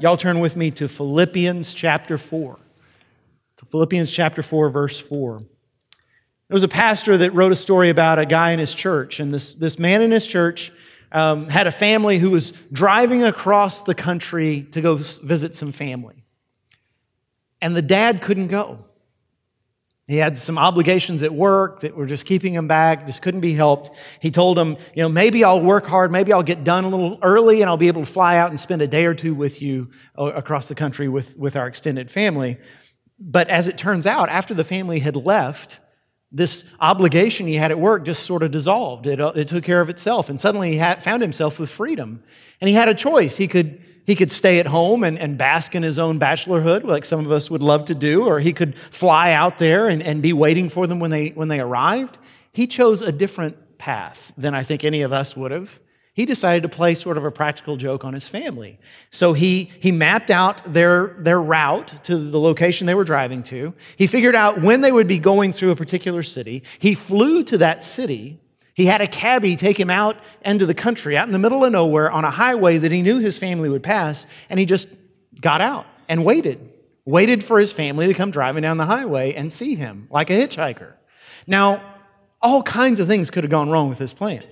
Y'all turn with me to Philippians chapter 4. To Philippians chapter 4, verse 4. There was a pastor that wrote a story about a guy in his church, and this, this man in his church um, had a family who was driving across the country to go visit some family. And the dad couldn't go. He had some obligations at work that were just keeping him back, just couldn't be helped. He told him, you know, maybe I'll work hard, maybe I'll get done a little early and I'll be able to fly out and spend a day or two with you uh, across the country with, with our extended family. But as it turns out, after the family had left, this obligation he had at work just sort of dissolved. It, uh, it took care of itself. And suddenly he had, found himself with freedom. And he had a choice. He could he could stay at home and, and bask in his own bachelorhood, like some of us would love to do, or he could fly out there and, and be waiting for them when they, when they arrived. He chose a different path than I think any of us would have. He decided to play sort of a practical joke on his family. So he, he mapped out their, their route to the location they were driving to. He figured out when they would be going through a particular city. He flew to that city he had a cabbie take him out into the country, out in the middle of nowhere on a highway that he knew his family would pass, and he just got out and waited. Waited for his family to come driving down the highway and see him like a hitchhiker. Now, all kinds of things could have gone wrong with this plan.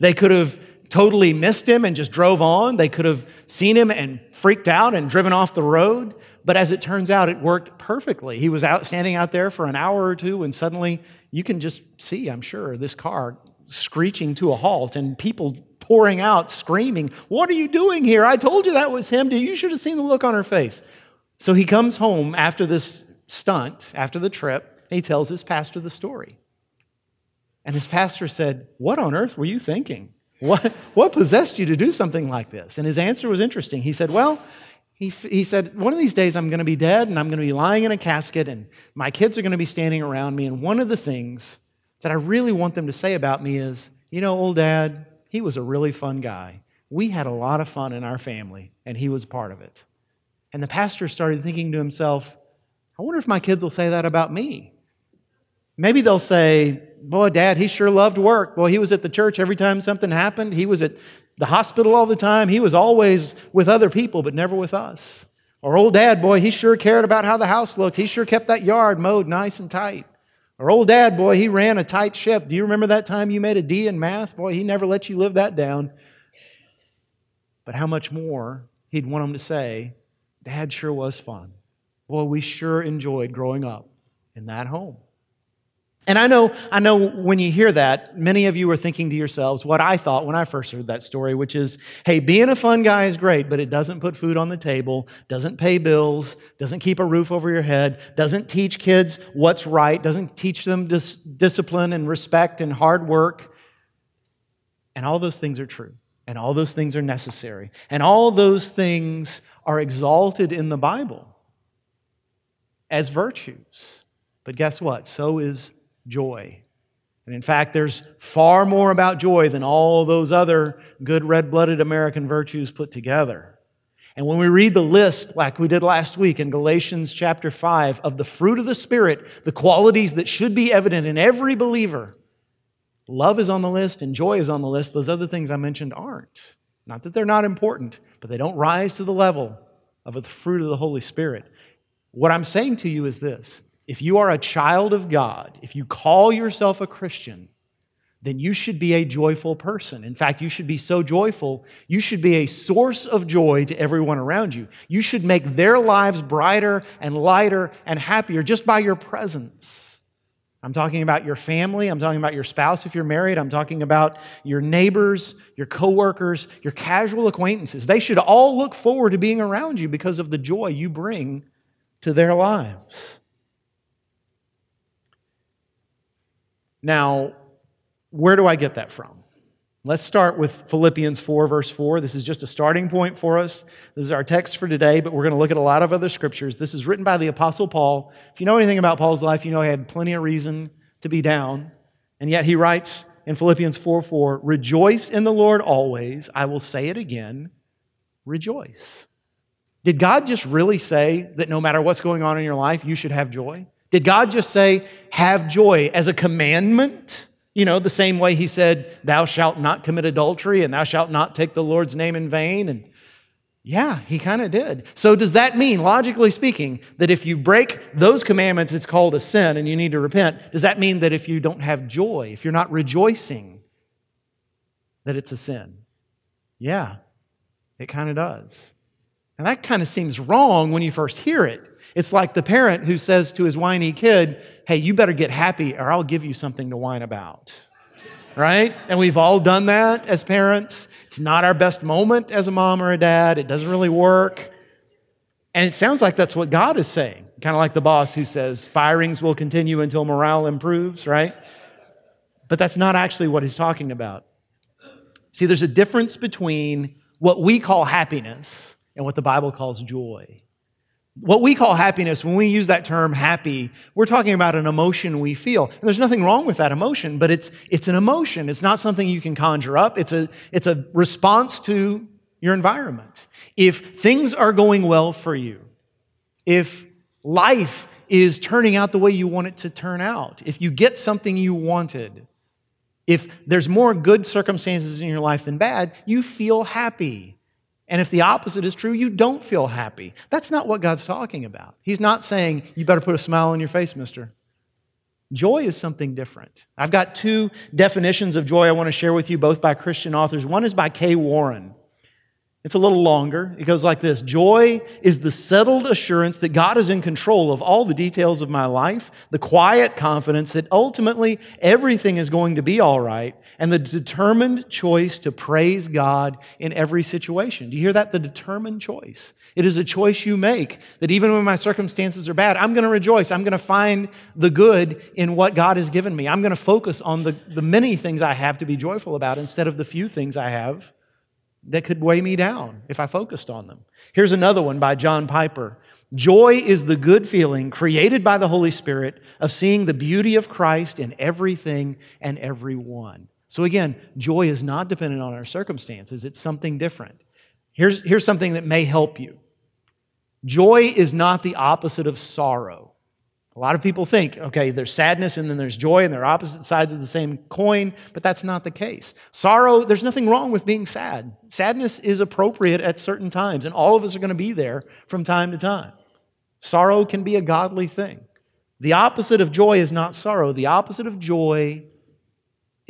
They could have totally missed him and just drove on. They could have seen him and freaked out and driven off the road. But as it turns out, it worked perfectly. He was out standing out there for an hour or two, and suddenly you can just see, I'm sure, this car screeching to a halt and people pouring out, screaming, What are you doing here? I told you that was him. You should have seen the look on her face. So he comes home after this stunt, after the trip, and he tells his pastor the story. And his pastor said, What on earth were you thinking? What, what possessed you to do something like this? And his answer was interesting. He said, Well, he, he said, One of these days I'm going to be dead and I'm going to be lying in a casket and my kids are going to be standing around me. And one of the things that I really want them to say about me is, you know, old dad, he was a really fun guy. We had a lot of fun in our family, and he was part of it. And the pastor started thinking to himself, I wonder if my kids will say that about me. Maybe they'll say, Boy, dad, he sure loved work. Boy, he was at the church every time something happened. He was at the hospital all the time. He was always with other people, but never with us. Or old dad, boy, he sure cared about how the house looked. He sure kept that yard mowed nice and tight. Our old dad, boy, he ran a tight ship. Do you remember that time you made a D in math? Boy, he never let you live that down. But how much more he'd want them to say, Dad sure was fun. Boy, we sure enjoyed growing up in that home. And I know, I know when you hear that, many of you are thinking to yourselves what I thought when I first heard that story, which is, hey, being a fun guy is great, but it doesn't put food on the table, doesn't pay bills, doesn't keep a roof over your head, doesn't teach kids what's right, doesn't teach them dis- discipline and respect and hard work. And all those things are true, and all those things are necessary, and all those things are exalted in the Bible as virtues. But guess what? So is joy. And in fact, there's far more about joy than all those other good red blooded American virtues put together. And when we read the list, like we did last week in Galatians chapter 5, of the fruit of the Spirit, the qualities that should be evident in every believer, love is on the list and joy is on the list. Those other things I mentioned aren't. Not that they're not important, but they don't rise to the level of the fruit of the Holy Spirit. What I'm saying to you is this if you are a child of God, if you call yourself a Christian, then you should be a joyful person. In fact, you should be so joyful, you should be a source of joy to everyone around you. You should make their lives brighter and lighter and happier just by your presence. I'm talking about your family, I'm talking about your spouse if you're married, I'm talking about your neighbors, your coworkers, your casual acquaintances. They should all look forward to being around you because of the joy you bring to their lives. Now, where do I get that from? Let's start with Philippians 4, verse 4. This is just a starting point for us. This is our text for today, but we're going to look at a lot of other scriptures. This is written by the Apostle Paul. If you know anything about Paul's life, you know he had plenty of reason to be down. And yet he writes in Philippians 4 4, Rejoice in the Lord always. I will say it again, rejoice. Did God just really say that no matter what's going on in your life, you should have joy? Did God just say, have joy as a commandment? You know, the same way he said, thou shalt not commit adultery and thou shalt not take the Lord's name in vain. And Yeah, he kind of did. So, does that mean, logically speaking, that if you break those commandments, it's called a sin and you need to repent? Does that mean that if you don't have joy, if you're not rejoicing, that it's a sin? Yeah, it kind of does. And that kind of seems wrong when you first hear it. It's like the parent who says to his whiny kid, Hey, you better get happy or I'll give you something to whine about. Right? And we've all done that as parents. It's not our best moment as a mom or a dad, it doesn't really work. And it sounds like that's what God is saying, kind of like the boss who says, Firings will continue until morale improves, right? But that's not actually what he's talking about. See, there's a difference between what we call happiness and what the Bible calls joy. What we call happiness, when we use that term happy, we're talking about an emotion we feel. And there's nothing wrong with that emotion, but it's, it's an emotion. It's not something you can conjure up. It's a, it's a response to your environment. If things are going well for you, if life is turning out the way you want it to turn out, if you get something you wanted, if there's more good circumstances in your life than bad, you feel happy. And if the opposite is true, you don't feel happy. That's not what God's talking about. He's not saying, you better put a smile on your face, mister. Joy is something different. I've got two definitions of joy I want to share with you, both by Christian authors. One is by Kay Warren. It's a little longer. It goes like this Joy is the settled assurance that God is in control of all the details of my life, the quiet confidence that ultimately everything is going to be all right, and the determined choice to praise God in every situation. Do you hear that? The determined choice. It is a choice you make that even when my circumstances are bad, I'm going to rejoice. I'm going to find the good in what God has given me. I'm going to focus on the, the many things I have to be joyful about instead of the few things I have that could weigh me down if I focused on them. Here's another one by John Piper. Joy is the good feeling created by the Holy Spirit of seeing the beauty of Christ in everything and everyone. So, again, joy is not dependent on our circumstances, it's something different. Here's, here's something that may help you joy is not the opposite of sorrow. A lot of people think, okay, there's sadness and then there's joy and they're opposite sides of the same coin, but that's not the case. Sorrow, there's nothing wrong with being sad. Sadness is appropriate at certain times, and all of us are going to be there from time to time. Sorrow can be a godly thing. The opposite of joy is not sorrow, the opposite of joy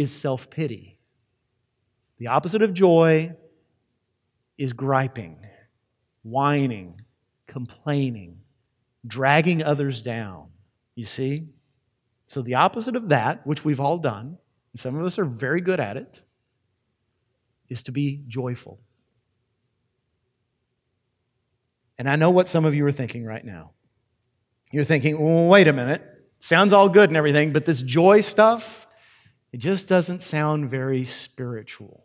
is self pity. The opposite of joy is griping, whining, complaining dragging others down. You see? So, the opposite of that, which we've all done, and some of us are very good at it, is to be joyful. And I know what some of you are thinking right now. You're thinking, wait a minute, sounds all good and everything, but this joy stuff, it just doesn't sound very spiritual.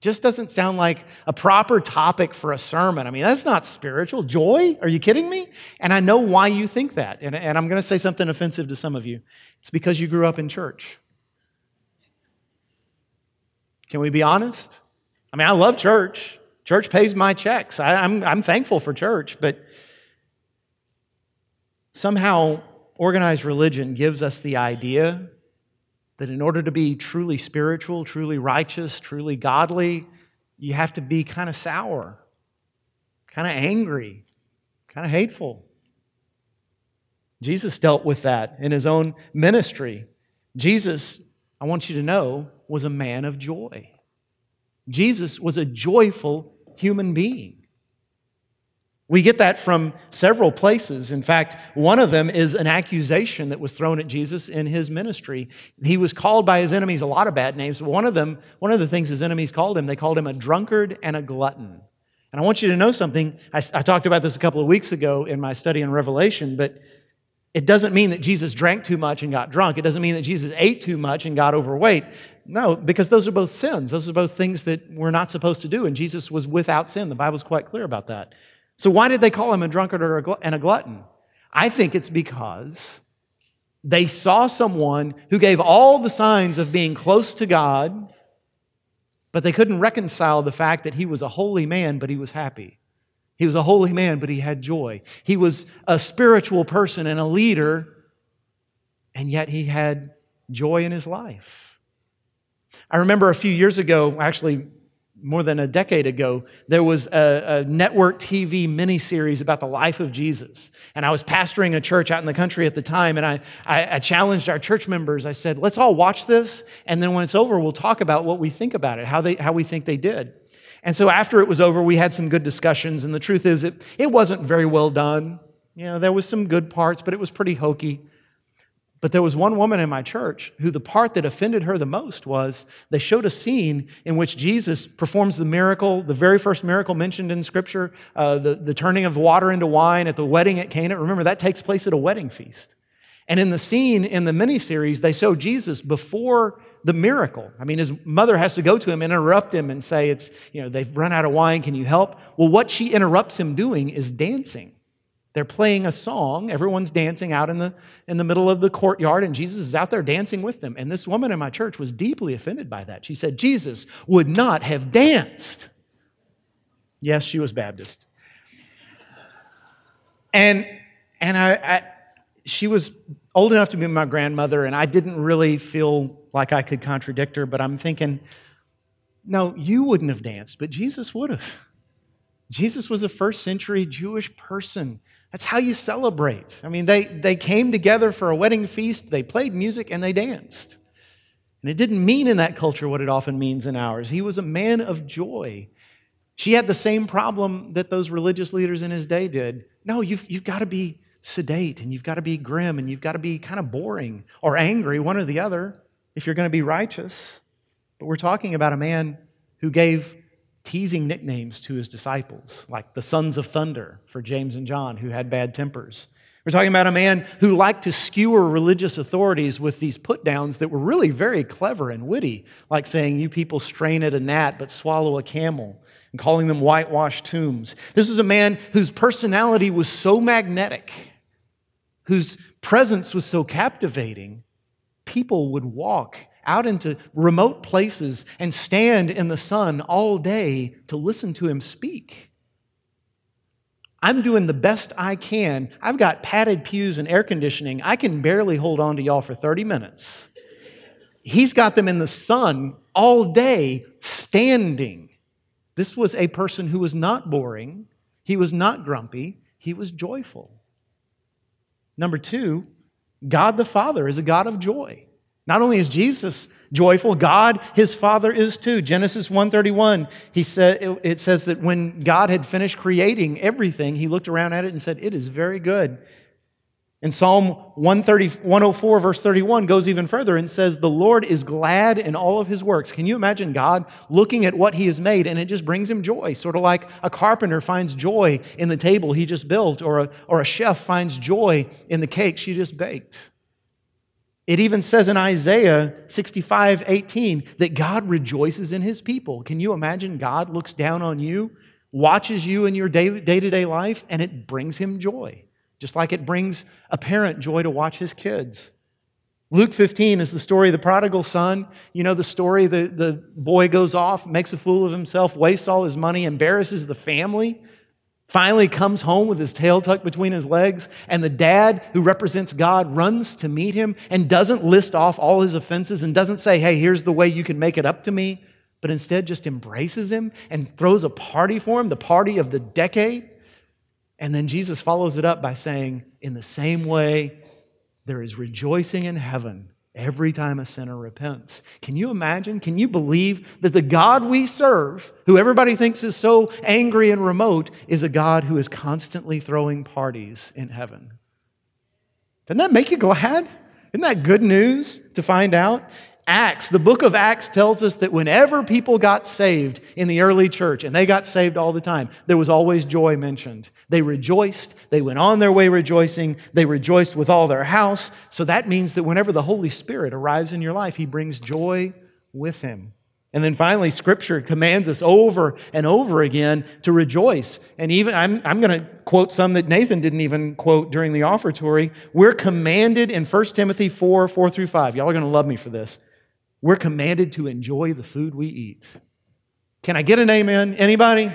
Just doesn't sound like a proper topic for a sermon. I mean, that's not spiritual. Joy? Are you kidding me? And I know why you think that. And, and I'm going to say something offensive to some of you. It's because you grew up in church. Can we be honest? I mean, I love church. Church pays my checks. I, I'm, I'm thankful for church, but somehow organized religion gives us the idea that in order to be truly spiritual, truly righteous, truly godly, you have to be kind of sour, kind of angry, kind of hateful. Jesus dealt with that in his own ministry. Jesus, I want you to know, was a man of joy. Jesus was a joyful human being. We get that from several places. In fact, one of them is an accusation that was thrown at Jesus in his ministry. He was called by his enemies a lot of bad names, but one of them, one of the things his enemies called him, they called him a drunkard and a glutton. And I want you to know something. I, I talked about this a couple of weeks ago in my study in Revelation, but it doesn't mean that Jesus drank too much and got drunk. It doesn't mean that Jesus ate too much and got overweight. No, because those are both sins. Those are both things that we're not supposed to do. And Jesus was without sin. The Bible's quite clear about that. So, why did they call him a drunkard or a and a glutton? I think it's because they saw someone who gave all the signs of being close to God, but they couldn't reconcile the fact that he was a holy man, but he was happy. He was a holy man, but he had joy. He was a spiritual person and a leader, and yet he had joy in his life. I remember a few years ago, actually, more than a decade ago, there was a, a network TV miniseries about the life of Jesus. And I was pastoring a church out in the country at the time, and I, I, I challenged our church members. I said, let's all watch this, and then when it's over, we'll talk about what we think about it, how, they, how we think they did. And so after it was over, we had some good discussions, and the truth is, it, it wasn't very well done. You know, there was some good parts, but it was pretty hokey. But there was one woman in my church who the part that offended her the most was they showed a scene in which Jesus performs the miracle, the very first miracle mentioned in Scripture, uh, the, the turning of water into wine at the wedding at Cana. Remember, that takes place at a wedding feast. And in the scene in the miniseries, they show Jesus before the miracle. I mean, his mother has to go to him and interrupt him and say, It's, you know, they've run out of wine, can you help? Well, what she interrupts him doing is dancing. They're playing a song. Everyone's dancing out in the, in the middle of the courtyard, and Jesus is out there dancing with them. And this woman in my church was deeply offended by that. She said, Jesus would not have danced. Yes, she was Baptist. And, and I, I she was old enough to be my grandmother, and I didn't really feel like I could contradict her, but I'm thinking, no, you wouldn't have danced, but Jesus would have. Jesus was a first century Jewish person that's how you celebrate. I mean, they, they came together for a wedding feast, they played music, and they danced. And it didn't mean in that culture what it often means in ours. He was a man of joy. She had the same problem that those religious leaders in his day did. No, you've, you've got to be sedate, and you've got to be grim, and you've got to be kind of boring or angry, one or the other, if you're going to be righteous. But we're talking about a man who gave teasing nicknames to his disciples, like the sons of thunder for James and John, who had bad tempers. We're talking about a man who liked to skewer religious authorities with these put downs that were really very clever and witty, like saying, You people strain at a gnat but swallow a camel, and calling them whitewashed tombs. This is a man whose personality was so magnetic, whose presence was so captivating, people would walk out into remote places and stand in the sun all day to listen to him speak. I'm doing the best I can. I've got padded pews and air conditioning. I can barely hold on to y'all for 30 minutes. He's got them in the sun all day standing. This was a person who was not boring, he was not grumpy, he was joyful. Number two, God the Father is a God of joy. Not only is Jesus joyful, God, his Father, is too. Genesis 1:31, he said it says that when God had finished creating everything, he looked around at it and said, "It is very good." And Psalm 130, 104, verse 31 goes even further and says, The Lord is glad in all of his works. Can you imagine God looking at what he has made and it just brings him joy? Sort of like a carpenter finds joy in the table he just built, or a, or a chef finds joy in the cake she just baked. It even says in Isaiah 65 18 that God rejoices in his people. Can you imagine God looks down on you, watches you in your day to day life, and it brings him joy, just like it brings a parent joy to watch his kids? Luke 15 is the story of the prodigal son. You know the story the, the boy goes off, makes a fool of himself, wastes all his money, embarrasses the family finally comes home with his tail tucked between his legs, and the dad who represents God runs to meet him and doesn't list off all his offenses and doesn't say, Hey, here's the way you can make it up to me, but instead just embraces him and throws a party for him, the party of the decade. And then Jesus follows it up by saying, In the same way, there is rejoicing in heaven every time a sinner repents. Can you imagine? Can you believe that the God we serve, who everybody thinks is so angry and remote, is a God who is constantly throwing parties in heaven? Doesn't that make you glad? Isn't that good news to find out? Acts, the book of Acts tells us that whenever people got saved in the early church, and they got saved all the time, there was always joy mentioned. They rejoiced, they went on their way rejoicing, they rejoiced with all their house. So that means that whenever the Holy Spirit arrives in your life, he brings joy with him. And then finally, Scripture commands us over and over again to rejoice. And even, I'm, I'm going to quote some that Nathan didn't even quote during the offertory. We're commanded in 1 Timothy 4 4 through 5. Y'all are going to love me for this. We're commanded to enjoy the food we eat. Can I get an amen? Anybody?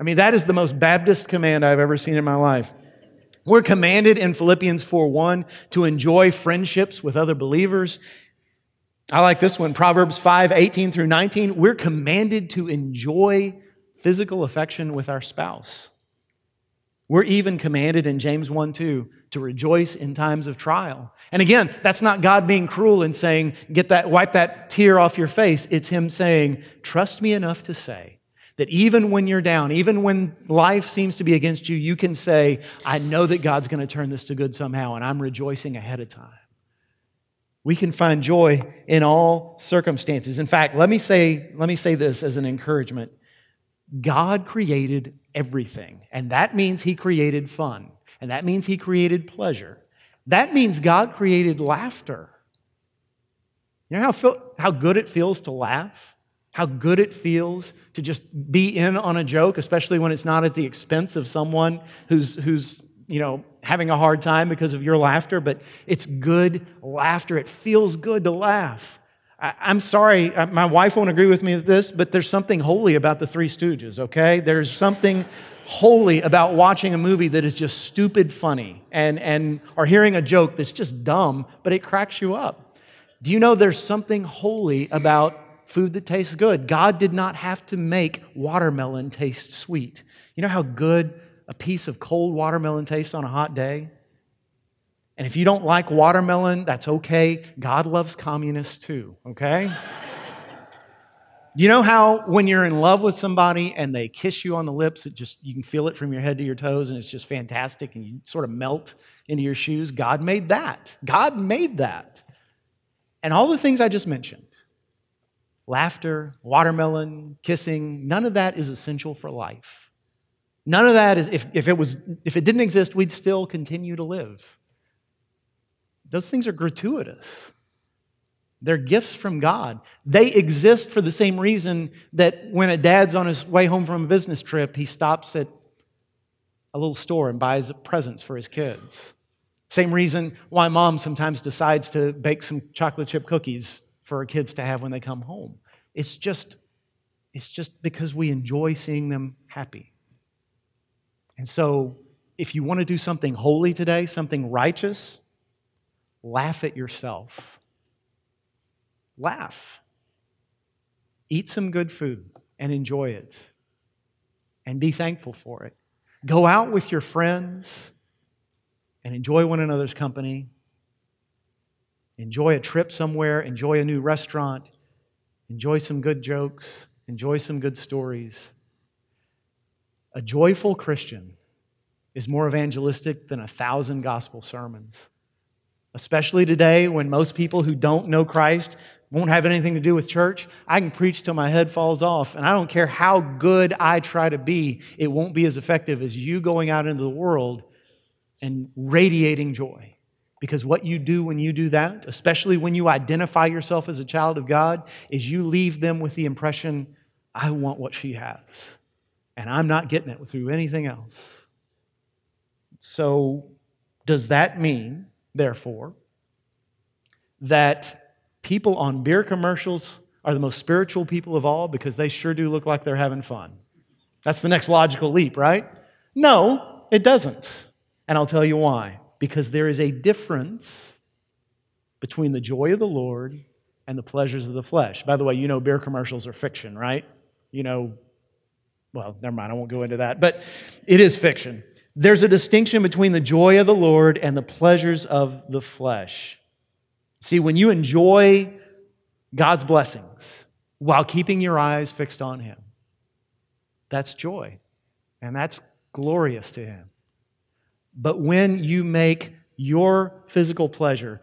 I mean, that is the most Baptist command I've ever seen in my life. We're commanded in Philippians 4 1 to enjoy friendships with other believers. I like this one Proverbs 5 18 through 19. We're commanded to enjoy physical affection with our spouse. We're even commanded in James 1 2 to rejoice in times of trial. And again, that's not God being cruel and saying, get that, wipe that tear off your face. It's Him saying, trust me enough to say that even when you're down, even when life seems to be against you, you can say, I know that God's going to turn this to good somehow, and I'm rejoicing ahead of time. We can find joy in all circumstances. In fact, let me say, let me say this as an encouragement. God created everything, and that means He created fun, and that means He created pleasure. That means God created laughter. You know how, how good it feels to laugh? How good it feels to just be in on a joke, especially when it's not at the expense of someone who's, who's you know, having a hard time because of your laughter, but it's good laughter. It feels good to laugh. I, am sorry, uh, my wife won't agree with me with this, but there's something holy about the Three Stooges, okay? There's something holy about watching a movie that is just stupid funny and, and or hearing a joke that's just dumb, but it cracks you up. Do you know there's something holy about food that tastes good? God did not have to make watermelon taste sweet. You know how good a piece of cold watermelon tastes on a hot day? And if you don't like watermelon, that's okay. God loves communists too, okay? you know how when you're in love with somebody and they kiss you on the lips, it just you can feel it from your head to your toes and it's just fantastic and you sort of melt into your shoes? God made that. God made that. And all the things I just mentioned laughter, watermelon, kissing, none of that is essential for life. None of that is, if, if, it was, if it didn't exist, we'd still continue to live. Those things are gratuitous. They're gifts from God. They exist for the same reason that when a dad's on his way home from a business trip, he stops at a little store and buys presents for his kids. Same reason why mom sometimes decides to bake some chocolate chip cookies for her kids to have when they come home. It's just, it's just because we enjoy seeing them happy. And so, if you want to do something holy today, something righteous, laugh at yourself. Laugh. Eat some good food and enjoy it. And be thankful for it. Go out with your friends and enjoy one another's company. Enjoy a trip somewhere, enjoy a new restaurant, enjoy some good jokes, enjoy some good stories. A joyful Christian is more evangelistic than a thousand gospel sermons. Especially today when most people who don't know Christ won't have anything to do with church. I can preach till my head falls off, and I don't care how good I try to be, it won't be as effective as you going out into the world and radiating joy. Because what you do when you do that, especially when you identify yourself as a child of God, is you leave them with the impression, I want what she has and I'm not getting it through anything else. So, does that mean, therefore, that people on beer commercials are the most spiritual people of all because they sure do look like they're having fun? That's the next logical leap, right? No, it doesn't. And I'll tell you why. Because there is a difference between the joy of the Lord and the pleasures of the flesh. By the way, you know beer commercials are fiction, right? You know well, never mind, I won't go into that, but it is fiction. There's a distinction between the joy of the Lord and the pleasures of the flesh. See, when you enjoy God's blessings while keeping your eyes fixed on Him, that's joy, and that's glorious to Him. But when you make your physical pleasure,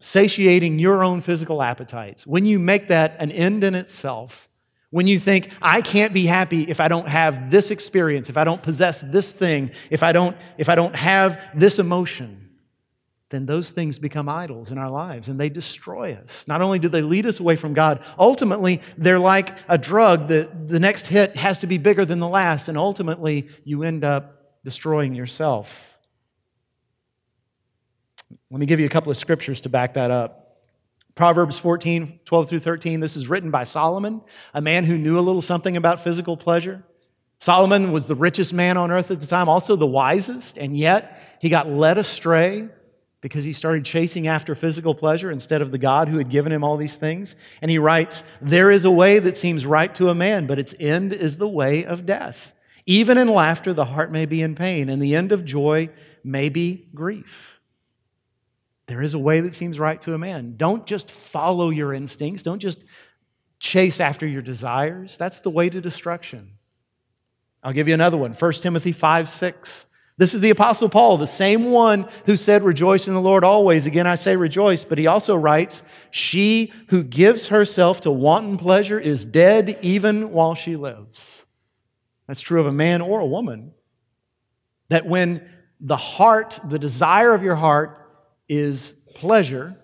satiating your own physical appetites, when you make that an end in itself, when you think, I can't be happy if I don't have this experience, if I don't possess this thing, if I don't, if I don't have this emotion, then those things become idols in our lives and they destroy us. Not only do they lead us away from God, ultimately, they're like a drug that the next hit has to be bigger than the last, and ultimately, you end up destroying yourself. Let me give you a couple of scriptures to back that up. Proverbs 14, 12 through 13. This is written by Solomon, a man who knew a little something about physical pleasure. Solomon was the richest man on earth at the time, also the wisest, and yet he got led astray because he started chasing after physical pleasure instead of the God who had given him all these things. And he writes, There is a way that seems right to a man, but its end is the way of death. Even in laughter, the heart may be in pain, and the end of joy may be grief. There is a way that seems right to a man. Don't just follow your instincts, don't just chase after your desires. That's the way to destruction. I'll give you another one 1 Timothy 5 6. This is the Apostle Paul, the same one who said, Rejoice in the Lord always. Again, I say rejoice. But he also writes, She who gives herself to wanton pleasure is dead even while she lives. That's true of a man or a woman. That when the heart, the desire of your heart is pleasure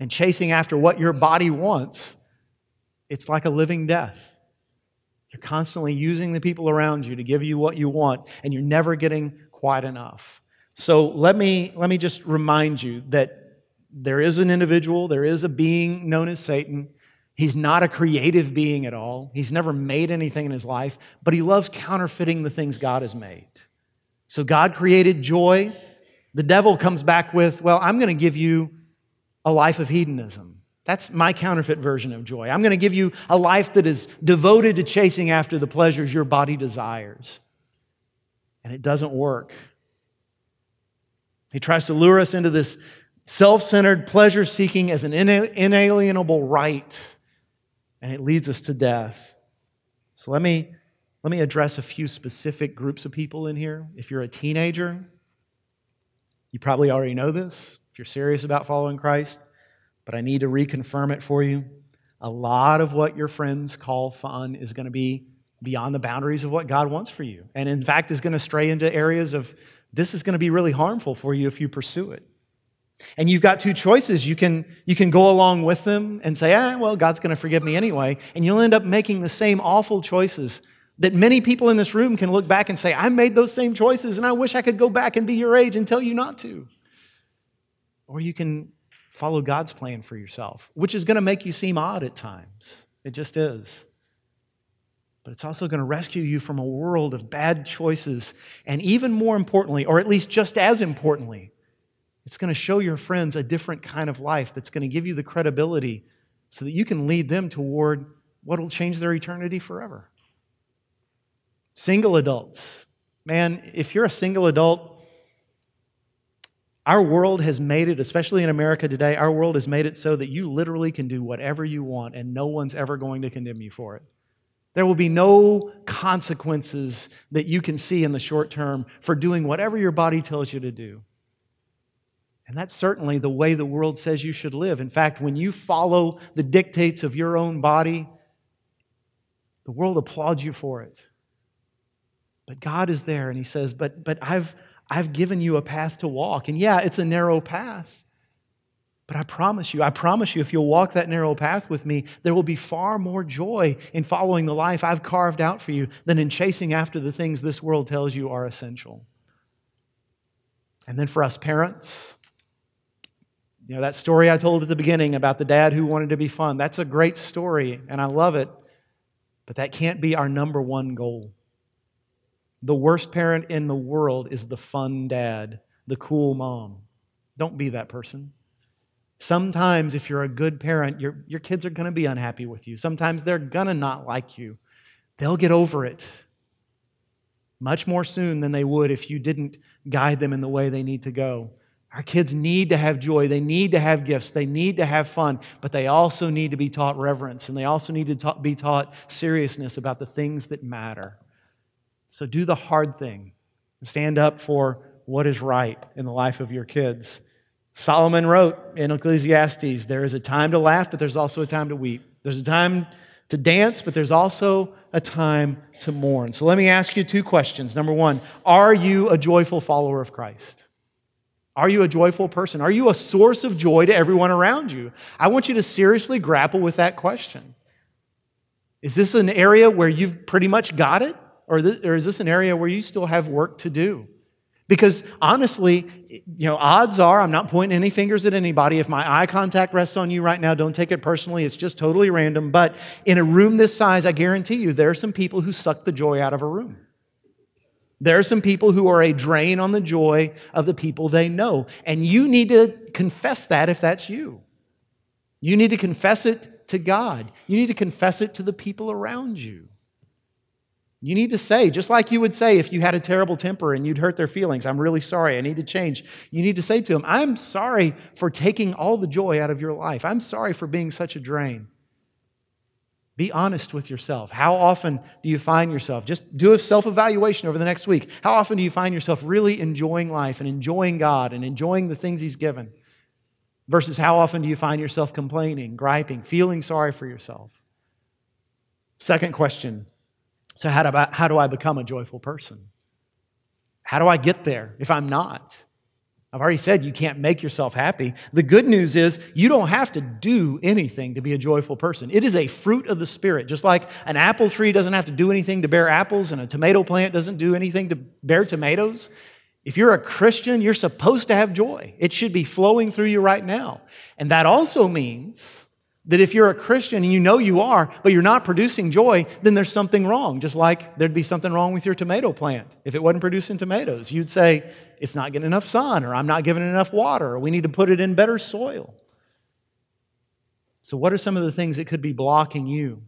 and chasing after what your body wants, it's like a living death. You're constantly using the people around you to give you what you want, and you're never getting quite enough. So let me, let me just remind you that there is an individual, there is a being known as Satan. He's not a creative being at all. He's never made anything in his life, but he loves counterfeiting the things God has made. So God created joy. The devil comes back with, Well, I'm going to give you a life of hedonism. That's my counterfeit version of joy. I'm going to give you a life that is devoted to chasing after the pleasures your body desires and it doesn't work. He tries to lure us into this self centered pleasure seeking as an inalienable right, and it leads us to death. So let me, let me address a few specific groups of people in here. If you're a teenager, you probably already know this if you're serious about following Christ, but I need to reconfirm it for you. A lot of what your friends call fun is going to be beyond the boundaries of what God wants for you. And in fact, is going to stray into areas of this is going to be really harmful for you if you pursue it. And you've got two choices. You can, you can go along with them and say, ah, well, God's going to forgive me anyway. And you'll end up making the same awful choices that many people in this room can look back and say, I made those same choices and I wish I could go back and be your age and tell you not to. Or you can follow God's plan for yourself, which is going to make you seem odd at times. It just is but it's also going to rescue you from a world of bad choices. And even more importantly, or at least just as importantly, it's going to show your friends a different kind of life that's going to give you the credibility so that you can lead them toward what will change their eternity forever. Single adults. Man, if you're a single adult, our world has made it, especially in America today, our world has made it so that you literally can do whatever you want and no one's ever going to condemn you for it. There will be no consequences that you can see in the short term for doing whatever your body tells you to do. And that's certainly the way the world says you should live. In fact, when you follow the dictates of your own body, the world applauds you for it. But God is there and He says, But, but I've, I've given you a path to walk. And yeah, it's a narrow path. But I promise you, I promise you, if you'll walk that narrow path with me, there will be far more joy in following the life I've carved out for you than in chasing after the things this world tells you are essential. And then for us parents, you know, that story I told at the beginning about the dad who wanted to be fun, that's a great story, and I love it, but that can't be our number one goal. The worst parent in the world is the fun dad, the cool mom. Don't be that person. Sometimes, if you're a good parent, your, your kids are going to be unhappy with you. Sometimes they're going to not like you. They'll get over it much more soon than they would if you didn't guide them in the way they need to go. Our kids need to have joy. They need to have gifts. They need to have fun, but they also need to be taught reverence and they also need to ta- be taught seriousness about the things that matter. So do the hard thing. Stand up for what is right in the life of your kids. Solomon wrote in Ecclesiastes there is a time to laugh, but there's also a time to weep. There's a time to dance, but there's also a time to mourn. So let me ask you two questions. Number one, are you a joyful follower of Christ? Are you a joyful person? Are you a source of joy to everyone around you? I want you to seriously grapple with that question. Is this an area where you've pretty much got it? Or, is this an area where you still have work to do? Because honestly, you know, odds are, I'm not pointing any fingers at anybody. If my eye contact rests on you right now, don't take it personally. It's just totally random. But in a room this size, I guarantee you, there are some people who suck the joy out of a room. There are some people who are a drain on the joy of the people they know. And you need to confess that if that's you. You need to confess it to God. You need to confess it to the people around you. You need to say, just like you would say if you had a terrible temper and you'd hurt their feelings, I'm really sorry, I need to change. You need to say to them, I'm sorry for taking all the joy out of your life. I'm sorry for being such a drain. Be honest with yourself. How often do you find yourself, just do a self evaluation over the next week. How often do you find yourself really enjoying life and enjoying God and enjoying the things He's given? Versus how often do you find yourself complaining, griping, feeling sorry for yourself? Second question so, how do I, how do I become a joyful person? How do I get there if I'm not? I've already said you can't make yourself happy. The good news is you don't have to do anything to be a joyful person. It is a fruit of the Spirit. Just like an apple tree doesn't have to do anything to bear apples and a tomato plant doesn't do anything to bear tomatoes. If you're a Christian, you're supposed to have joy. It should be flowing through you right now. And that also means that if you're a Christian and you know you are, but you're not producing joy, then there's something wrong. Just like there'd be something wrong with your tomato plant. If it wasn't producing tomatoes, you'd say, it's not getting enough sun, or I'm not giving it enough water, or we need to put it in better soil. So, what are some of the things that could be blocking you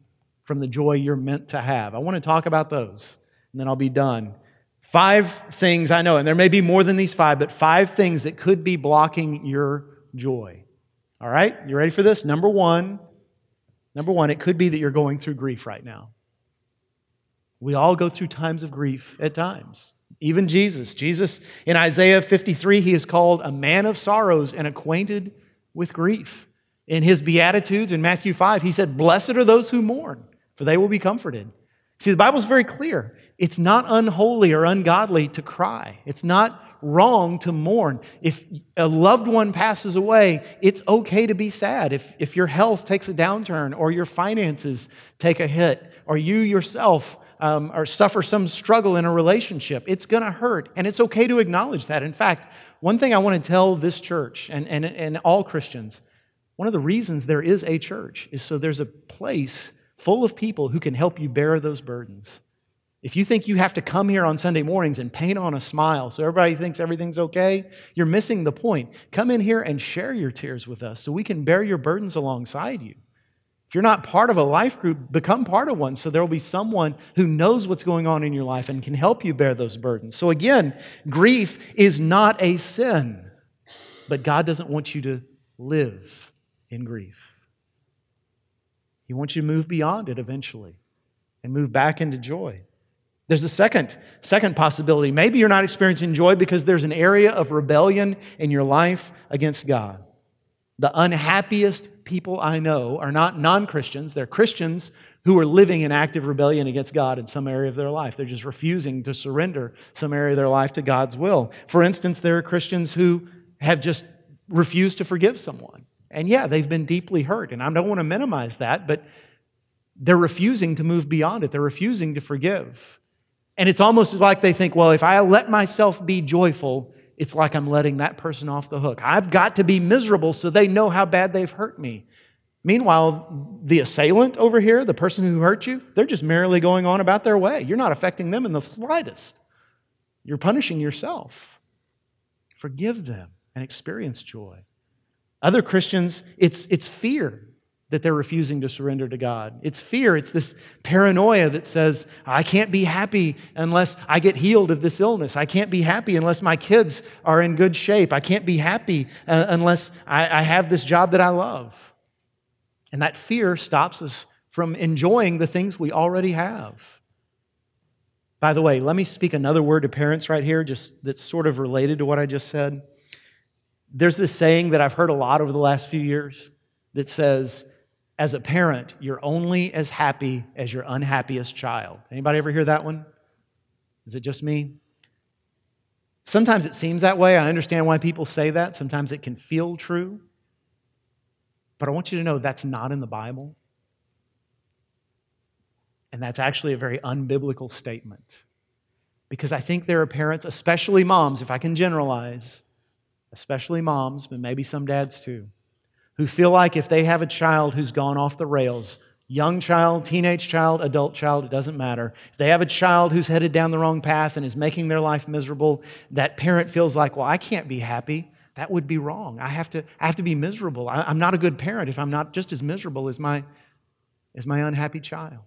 from the joy you're meant to have? I want to talk about those, and then I'll be done. Five things I know, and there may be more than these five, but five things that could be blocking your joy. All right, you ready for this? Number one, number one, it could be that you're going through grief right now. We all go through times of grief at times. Even Jesus. Jesus, in Isaiah 53, he is called a man of sorrows and acquainted with grief. In his Beatitudes in Matthew 5, he said, Blessed are those who mourn, for they will be comforted. See, the Bible's very clear. It's not unholy or ungodly to cry. It's not wrong to mourn. If a loved one passes away, it's okay to be sad. If, if your health takes a downturn or your finances take a hit or you yourself um, or suffer some struggle in a relationship, it's going to hurt. And it's okay to acknowledge that. In fact, one thing I want to tell this church and, and, and all Christians one of the reasons there is a church is so there's a place full of people who can help you bear those burdens. If you think you have to come here on Sunday mornings and paint on a smile so everybody thinks everything's okay, you're missing the point. Come in here and share your tears with us so we can bear your burdens alongside you. If you're not part of a life group, become part of one so there will be someone who knows what's going on in your life and can help you bear those burdens. So, again, grief is not a sin, but God doesn't want you to live in grief. He wants you to move beyond it eventually and move back into joy. There's a second, second possibility. Maybe you're not experiencing joy because there's an area of rebellion in your life against God. The unhappiest people I know are not non Christians, they're Christians who are living in active rebellion against God in some area of their life. They're just refusing to surrender some area of their life to God's will. For instance, there are Christians who have just refused to forgive someone. And yeah, they've been deeply hurt. And I don't want to minimize that, but they're refusing to move beyond it. They're refusing to forgive. And it's almost like they think, well, if I let myself be joyful, it's like I'm letting that person off the hook. I've got to be miserable so they know how bad they've hurt me. Meanwhile, the assailant over here, the person who hurt you, they're just merrily going on about their way. You're not affecting them in the slightest. You're punishing yourself. Forgive them and experience joy. Other Christians, it's, it's fear that they're refusing to surrender to God. It's fear, it's this paranoia that says, I can't be happy unless I get healed of this illness. I can't be happy unless my kids are in good shape. I can't be happy uh, unless I, I have this job that I love. And that fear stops us from enjoying the things we already have. By the way, let me speak another word to parents right here, just that's sort of related to what I just said. There's this saying that I've heard a lot over the last few years that says, as a parent, you're only as happy as your unhappiest child. Anybody ever hear that one? Is it just me? Sometimes it seems that way. I understand why people say that. Sometimes it can feel true. But I want you to know that's not in the Bible. And that's actually a very unbiblical statement. Because I think there are parents, especially moms, if I can generalize, especially moms, but maybe some dads too, who feel like if they have a child who's gone off the rails, young child, teenage child, adult child, it doesn't matter. If they have a child who's headed down the wrong path and is making their life miserable, that parent feels like, well, I can't be happy. That would be wrong. I have to, I have to be miserable. I, am not a good parent if I'm not just as miserable as my, as my unhappy child.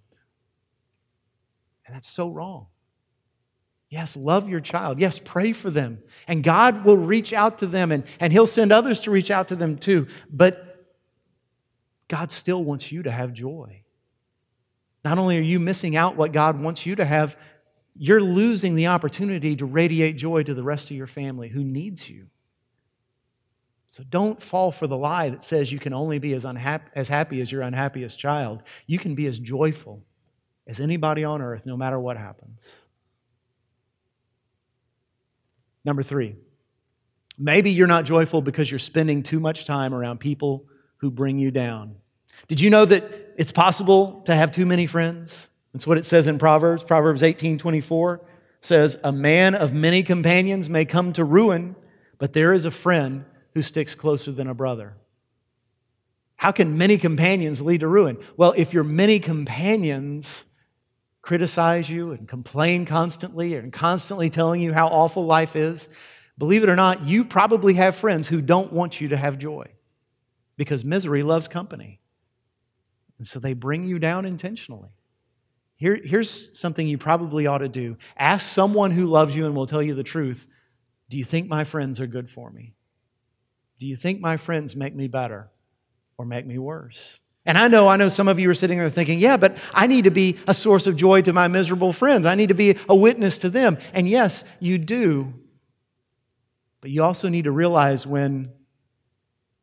And that's so wrong. Yes, love your child. Yes, pray for them. And God will reach out to them and, and He'll send others to reach out to them too. But God still wants you to have joy. Not only are you missing out what God wants you to have, you're losing the opportunity to radiate joy to the rest of your family who needs you. So don't fall for the lie that says you can only be as, unhappy, as happy as your unhappiest child. You can be as joyful as anybody on earth, no matter what happens. Number three, maybe you're not joyful because you're spending too much time around people who bring you down. Did you know that it's possible to have too many friends? That's what it says in Proverbs. Proverbs 18 24 says, A man of many companions may come to ruin, but there is a friend who sticks closer than a brother. How can many companions lead to ruin? Well, if your many companions criticize you and complain constantly and constantly telling you how awful life is, believe it or not, you probably have friends who don't want you to have joy because misery loves company. And so they bring you down intentionally. Here, here's something you probably ought to do ask someone who loves you and will tell you the truth Do you think my friends are good for me? Do you think my friends make me better or make me worse? And I know, I know some of you are sitting there thinking, yeah, but I need to be a source of joy to my miserable friends. I need to be a witness to them. And yes, you do. But you also need to realize when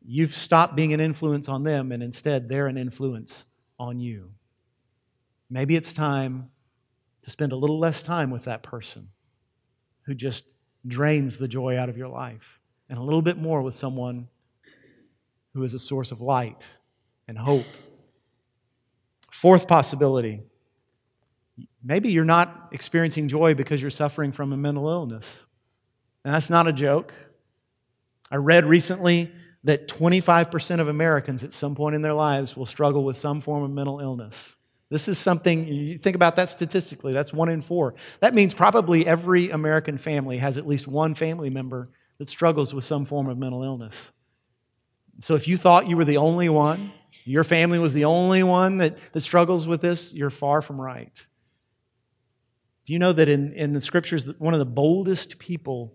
you've stopped being an influence on them and instead they're an influence on you. Maybe it's time to spend a little less time with that person who just drains the joy out of your life and a little bit more with someone who is a source of light and hope. Fourth possibility maybe you're not experiencing joy because you're suffering from a mental illness. And that's not a joke. I read recently that 25% of Americans at some point in their lives will struggle with some form of mental illness. This is something, you think about that statistically, that's one in four. That means probably every American family has at least one family member that struggles with some form of mental illness. So if you thought you were the only one, your family was the only one that, that struggles with this, you're far from right. Do you know that in, in the scriptures, one of the boldest people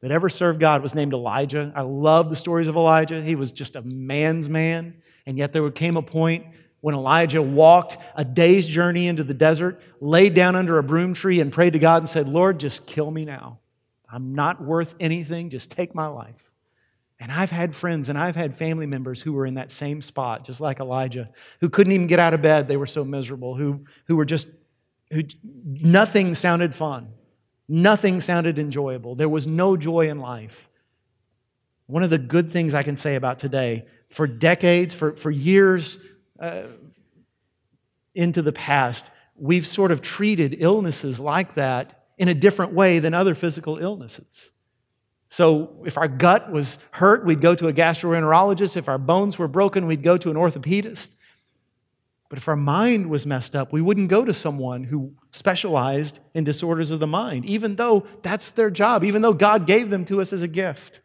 that ever served God was named Elijah? I love the stories of Elijah. He was just a man's man, and yet there came a point when Elijah walked a day's journey into the desert, laid down under a broom tree, and prayed to God and said, Lord, just kill me now. I'm not worth anything. Just take my life. And I've had friends and I've had family members who were in that same spot, just like Elijah, who couldn't even get out of bed. They were so miserable, who, who were just, who, nothing sounded fun. Nothing sounded enjoyable. There was no joy in life. One of the good things I can say about today, for decades, for, for years uh, into the past, we've sort of treated illnesses like that in a different way than other physical illnesses. So, if our gut was hurt, we'd go to a gastroenterologist. If our bones were broken, we'd go to an orthopedist. But if our mind was messed up, we wouldn't go to someone who specialized in disorders of the mind, even though that's their job, even though God gave them to us as a gift.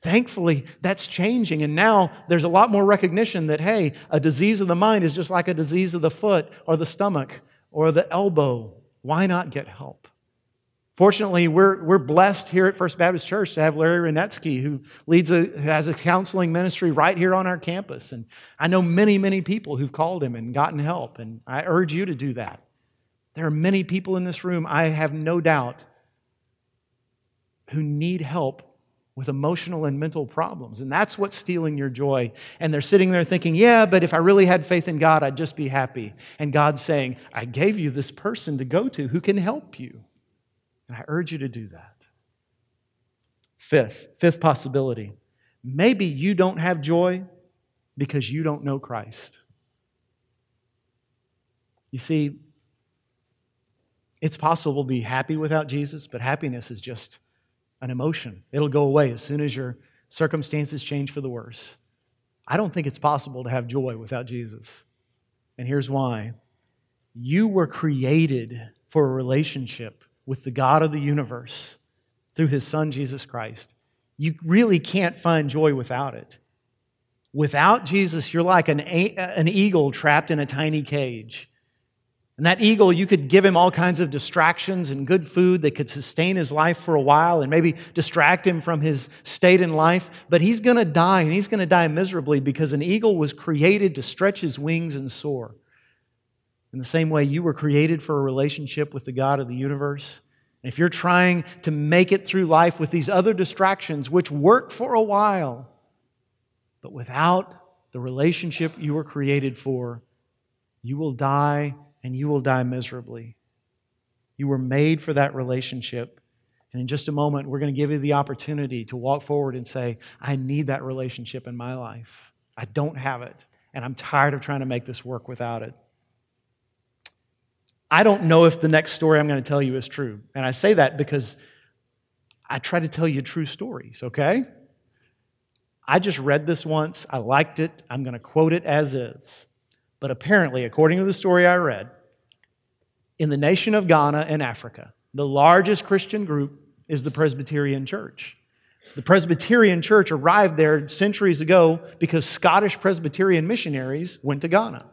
Thankfully, that's changing. And now there's a lot more recognition that, hey, a disease of the mind is just like a disease of the foot or the stomach or the elbow. Why not get help? Fortunately, we're, we're blessed here at First Baptist Church to have Larry Renetsky, who leads a, has a counseling ministry right here on our campus. And I know many, many people who've called him and gotten help, and I urge you to do that. There are many people in this room, I have no doubt, who need help with emotional and mental problems. And that's what's stealing your joy. And they're sitting there thinking, yeah, but if I really had faith in God, I'd just be happy. And God's saying, I gave you this person to go to who can help you. And I urge you to do that. Fifth, fifth possibility. Maybe you don't have joy because you don't know Christ. You see, it's possible to be happy without Jesus, but happiness is just an emotion. It'll go away as soon as your circumstances change for the worse. I don't think it's possible to have joy without Jesus. And here's why you were created for a relationship with the God of the universe through his son, Jesus Christ. You really can't find joy without it. Without Jesus, you're like an, an eagle trapped in a tiny cage. And that eagle, you could give him all kinds of distractions and good food that could sustain his life for a while and maybe distract him from his state in life. But he's going to die, and he's going to die miserably because an eagle was created to stretch his wings and soar. In the same way, you were created for a relationship with the God of the universe. And if you're trying to make it through life with these other distractions, which work for a while, but without the relationship you were created for, you will die and you will die miserably. You were made for that relationship. And in just a moment, we're going to give you the opportunity to walk forward and say, I need that relationship in my life. I don't have it. And I'm tired of trying to make this work without it. I don't know if the next story I'm going to tell you is true. And I say that because I try to tell you true stories, okay? I just read this once. I liked it. I'm going to quote it as is. But apparently, according to the story I read, in the nation of Ghana in Africa, the largest Christian group is the Presbyterian Church. The Presbyterian Church arrived there centuries ago because Scottish Presbyterian missionaries went to Ghana.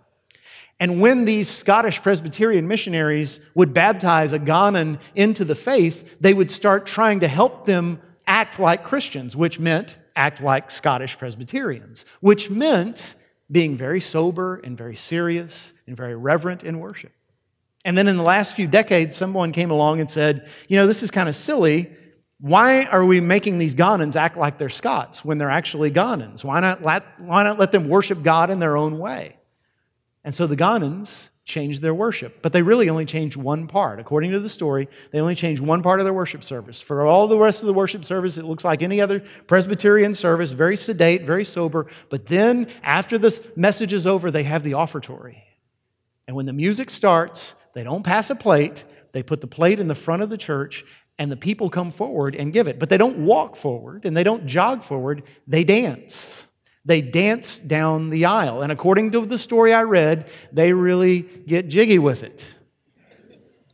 And when these Scottish Presbyterian missionaries would baptize a Ghanan into the faith, they would start trying to help them act like Christians, which meant act like Scottish Presbyterians, which meant being very sober and very serious and very reverent in worship. And then in the last few decades, someone came along and said, you know, this is kind of silly. Why are we making these Ghanans act like they're Scots when they're actually Ghanans? Why not let, why not let them worship God in their own way? And so the Ghanans changed their worship, but they really only changed one part. According to the story, they only changed one part of their worship service. For all the rest of the worship service, it looks like any other Presbyterian service, very sedate, very sober. But then, after this message is over, they have the offertory. And when the music starts, they don't pass a plate, they put the plate in the front of the church, and the people come forward and give it. But they don't walk forward and they don't jog forward, they dance. They dance down the aisle. And according to the story I read, they really get jiggy with it.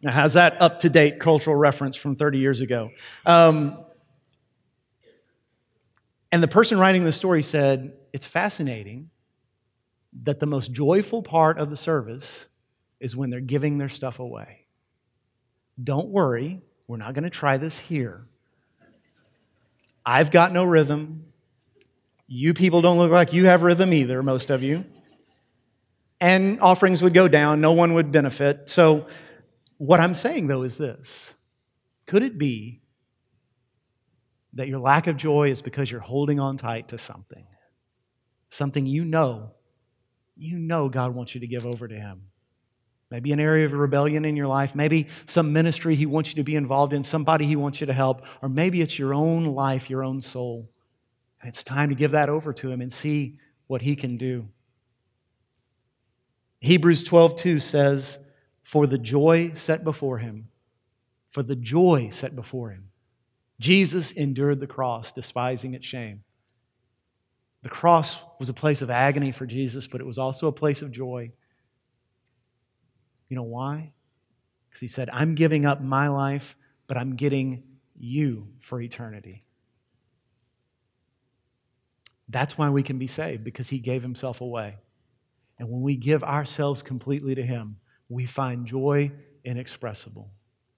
Now, how's that up to date cultural reference from 30 years ago? Um, and the person writing the story said, It's fascinating that the most joyful part of the service is when they're giving their stuff away. Don't worry, we're not going to try this here. I've got no rhythm. You people don't look like you have rhythm either, most of you. And offerings would go down, no one would benefit. So, what I'm saying though is this could it be that your lack of joy is because you're holding on tight to something? Something you know, you know God wants you to give over to Him. Maybe an area of rebellion in your life, maybe some ministry He wants you to be involved in, somebody He wants you to help, or maybe it's your own life, your own soul. And it's time to give that over to Him and see what He can do. Hebrews 12 2 says, For the joy set before Him, for the joy set before Him, Jesus endured the cross, despising its shame. The cross was a place of agony for Jesus, but it was also a place of joy. You know why? Because he said, I'm giving up my life, but I'm getting you for eternity. That's why we can be saved, because he gave himself away. And when we give ourselves completely to him, we find joy inexpressible.